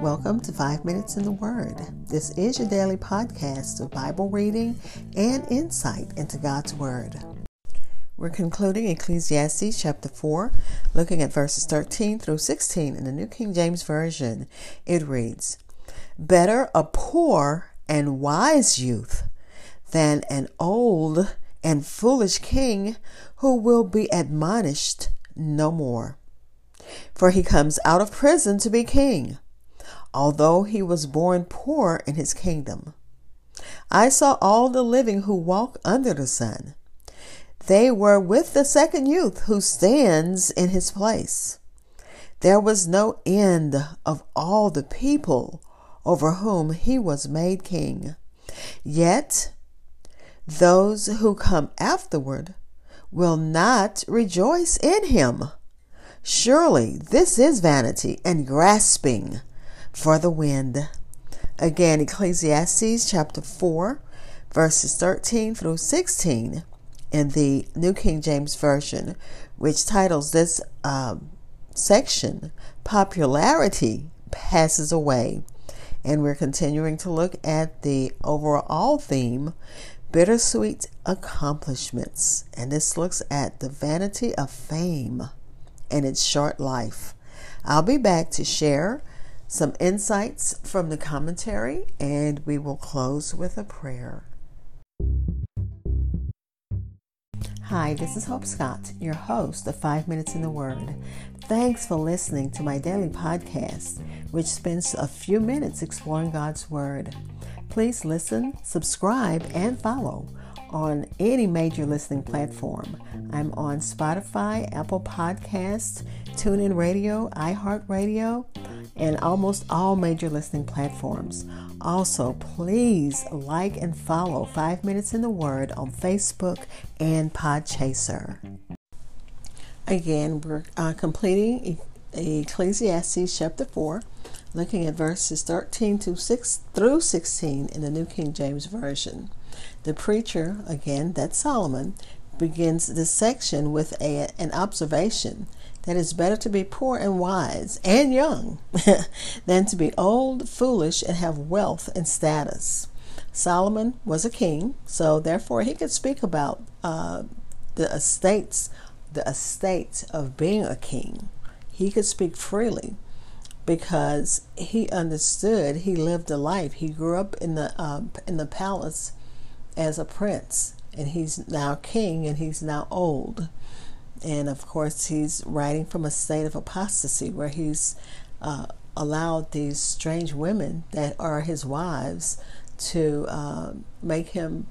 Welcome to Five Minutes in the Word. This is your daily podcast of Bible reading and insight into God's Word. We're concluding Ecclesiastes chapter 4, looking at verses 13 through 16 in the New King James Version. It reads Better a poor and wise youth than an old and foolish king who will be admonished no more. For he comes out of prison to be king, although he was born poor in his kingdom. I saw all the living who walk under the sun. They were with the second youth who stands in his place. There was no end of all the people over whom he was made king. Yet those who come afterward will not rejoice in him. Surely this is vanity and grasping for the wind. Again, Ecclesiastes chapter 4, verses 13 through 16 in the New King James Version, which titles this um, section Popularity Passes Away. And we're continuing to look at the overall theme Bittersweet Accomplishments. And this looks at the vanity of fame and its short life. I'll be back to share some insights from the commentary, and we will close with a prayer. Hi, this is Hope Scott, your host of Five Minutes in the Word. Thanks for listening to my daily podcast, which spends a few minutes exploring God's Word. Please listen, subscribe, and follow on any major listening platform. I'm on Spotify, Apple Podcasts, TuneIn Radio, iHeartRadio, and almost all major listening platforms. Also, please like and follow 5 Minutes in the Word on Facebook and Podchaser. Again, we're uh, completing Ecclesiastes chapter 4, looking at verses 13 to 6 through 16 in the New King James Version. The preacher, again, that's Solomon, begins this section with a, an observation that it's better to be poor and wise and young than to be old, foolish, and have wealth and status. Solomon was a king, so therefore he could speak about uh, the estates, the estate of being a king. He could speak freely because he understood. He lived a life. He grew up in the uh, in the palace as a prince, and he's now king, and he's now old. And of course, he's writing from a state of apostasy where he's uh, allowed these strange women that are his wives to uh, make him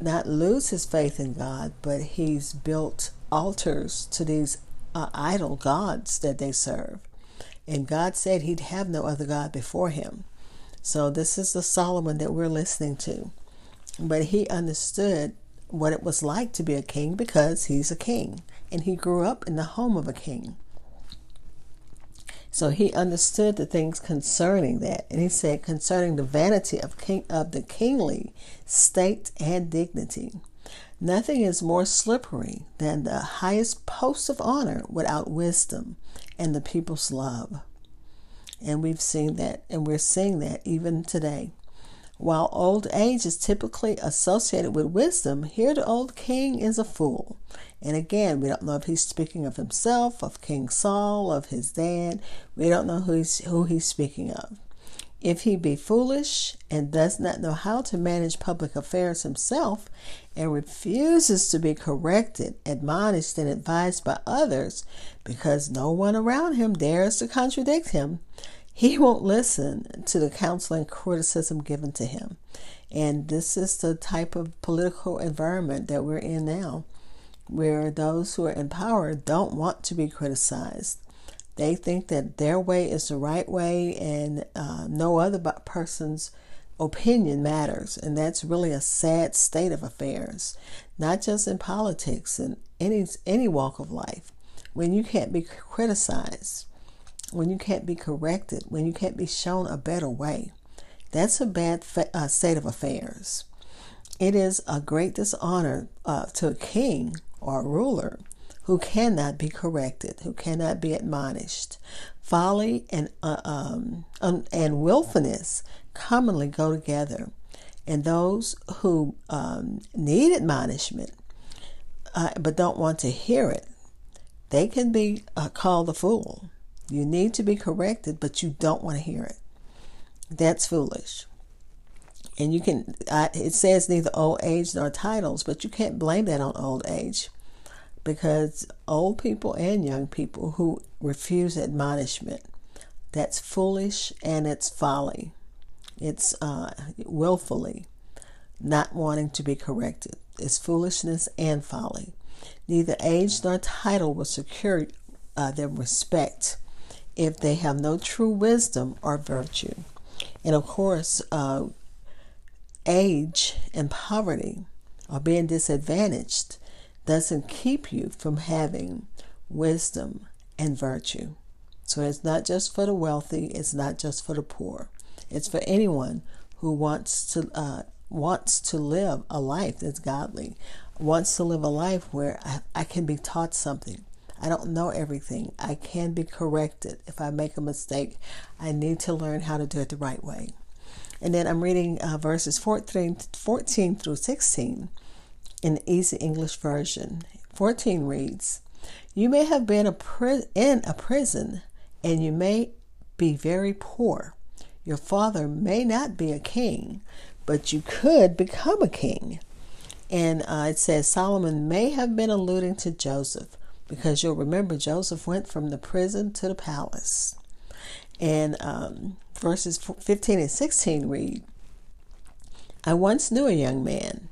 not lose his faith in God, but he's built altars to these uh, idol gods that they serve. And God said he'd have no other God before him. So, this is the Solomon that we're listening to. But he understood what it was like to be a king because he's a king and he grew up in the home of a king. So he understood the things concerning that. And he said concerning the vanity of king of the kingly state and dignity. Nothing is more slippery than the highest post of honor without wisdom and the people's love. And we've seen that, and we're seeing that even today. While old age is typically associated with wisdom, here the old king is a fool. And again, we don't know if he's speaking of himself, of King Saul, of his dad. We don't know who he's, who he's speaking of. If he be foolish and does not know how to manage public affairs himself and refuses to be corrected, admonished, and advised by others because no one around him dares to contradict him, he won't listen to the counsel and criticism given to him. And this is the type of political environment that we're in now, where those who are in power don't want to be criticized. They think that their way is the right way and uh, no other person's opinion matters. And that's really a sad state of affairs, not just in politics, in any, any walk of life, when you can't be criticized when you can't be corrected, when you can't be shown a better way. That's a bad fa- uh, state of affairs. It is a great dishonor uh, to a king or a ruler who cannot be corrected, who cannot be admonished. Folly and uh, um, and willfulness commonly go together, and those who um, need admonishment uh, but don't want to hear it, they can be uh, called a fool. You need to be corrected, but you don't want to hear it. That's foolish. And you can, it says neither old age nor titles, but you can't blame that on old age because old people and young people who refuse admonishment, that's foolish and it's folly. It's uh, willfully not wanting to be corrected. It's foolishness and folly. Neither age nor title will secure uh, their respect if they have no true wisdom or virtue. And of course, uh, age and poverty or being disadvantaged doesn't keep you from having wisdom and virtue. So it's not just for the wealthy, it's not just for the poor. It's for anyone who wants to uh, wants to live a life that's godly, wants to live a life where I, I can be taught something. I don't know everything. I can be corrected. If I make a mistake, I need to learn how to do it the right way. And then I'm reading uh, verses 14, 14 through 16 in the Easy English Version. 14 reads, You may have been a pri- in a prison and you may be very poor. Your father may not be a king, but you could become a king. And uh, it says Solomon may have been alluding to Joseph because you'll remember Joseph went from the prison to the palace. And um, verses 15 and 16 read I once knew a young man.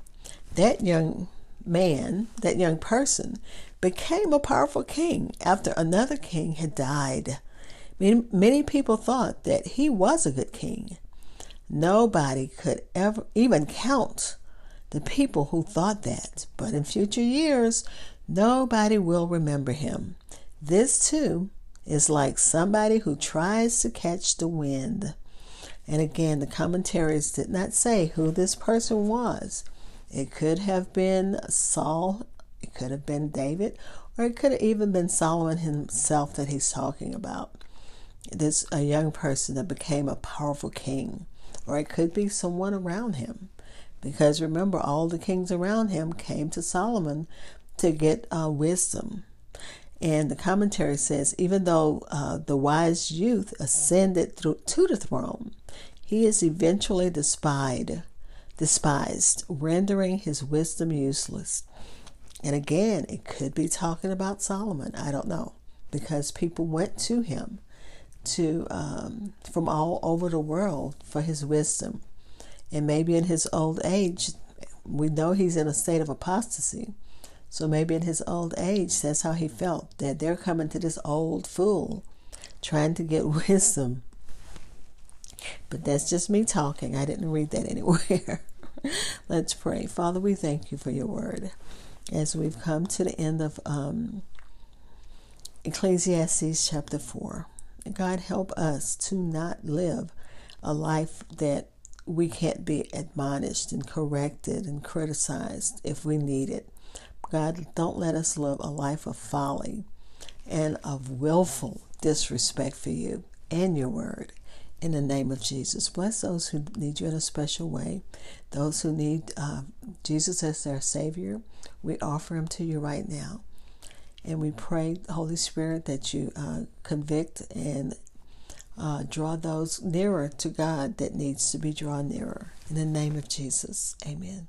That young man, that young person, became a powerful king after another king had died. Many, many people thought that he was a good king. Nobody could ever even count the people who thought that, but in future years, nobody will remember him. This, too, is like somebody who tries to catch the wind. And again, the commentaries did not say who this person was. It could have been Saul, it could have been David, or it could have even been Solomon himself that he's talking about. This a young person that became a powerful king, or it could be someone around him. Because remember, all the kings around him came to Solomon to get uh, wisdom and the commentary says, even though uh, the wise youth ascended through, to the throne, he is eventually despised, despised, rendering his wisdom useless. And again, it could be talking about Solomon. I don't know, because people went to him to um, from all over the world for his wisdom, and maybe in his old age, we know he's in a state of apostasy. So maybe in his old age, that's how he felt that they're coming to this old fool trying to get wisdom. But that's just me talking. I didn't read that anywhere. Let's pray. Father, we thank you for your word. As we've come to the end of um, Ecclesiastes chapter 4, God, help us to not live a life that we can't be admonished and corrected and criticized if we need it. God, don't let us live a life of folly and of willful disrespect for you and your word. In the name of Jesus, bless those who need you in a special way. Those who need uh, Jesus as their Savior, we offer Him to you right now. And we pray, Holy Spirit, that you uh, convict and uh, draw those nearer to God that needs to be drawn nearer. In the name of Jesus, amen.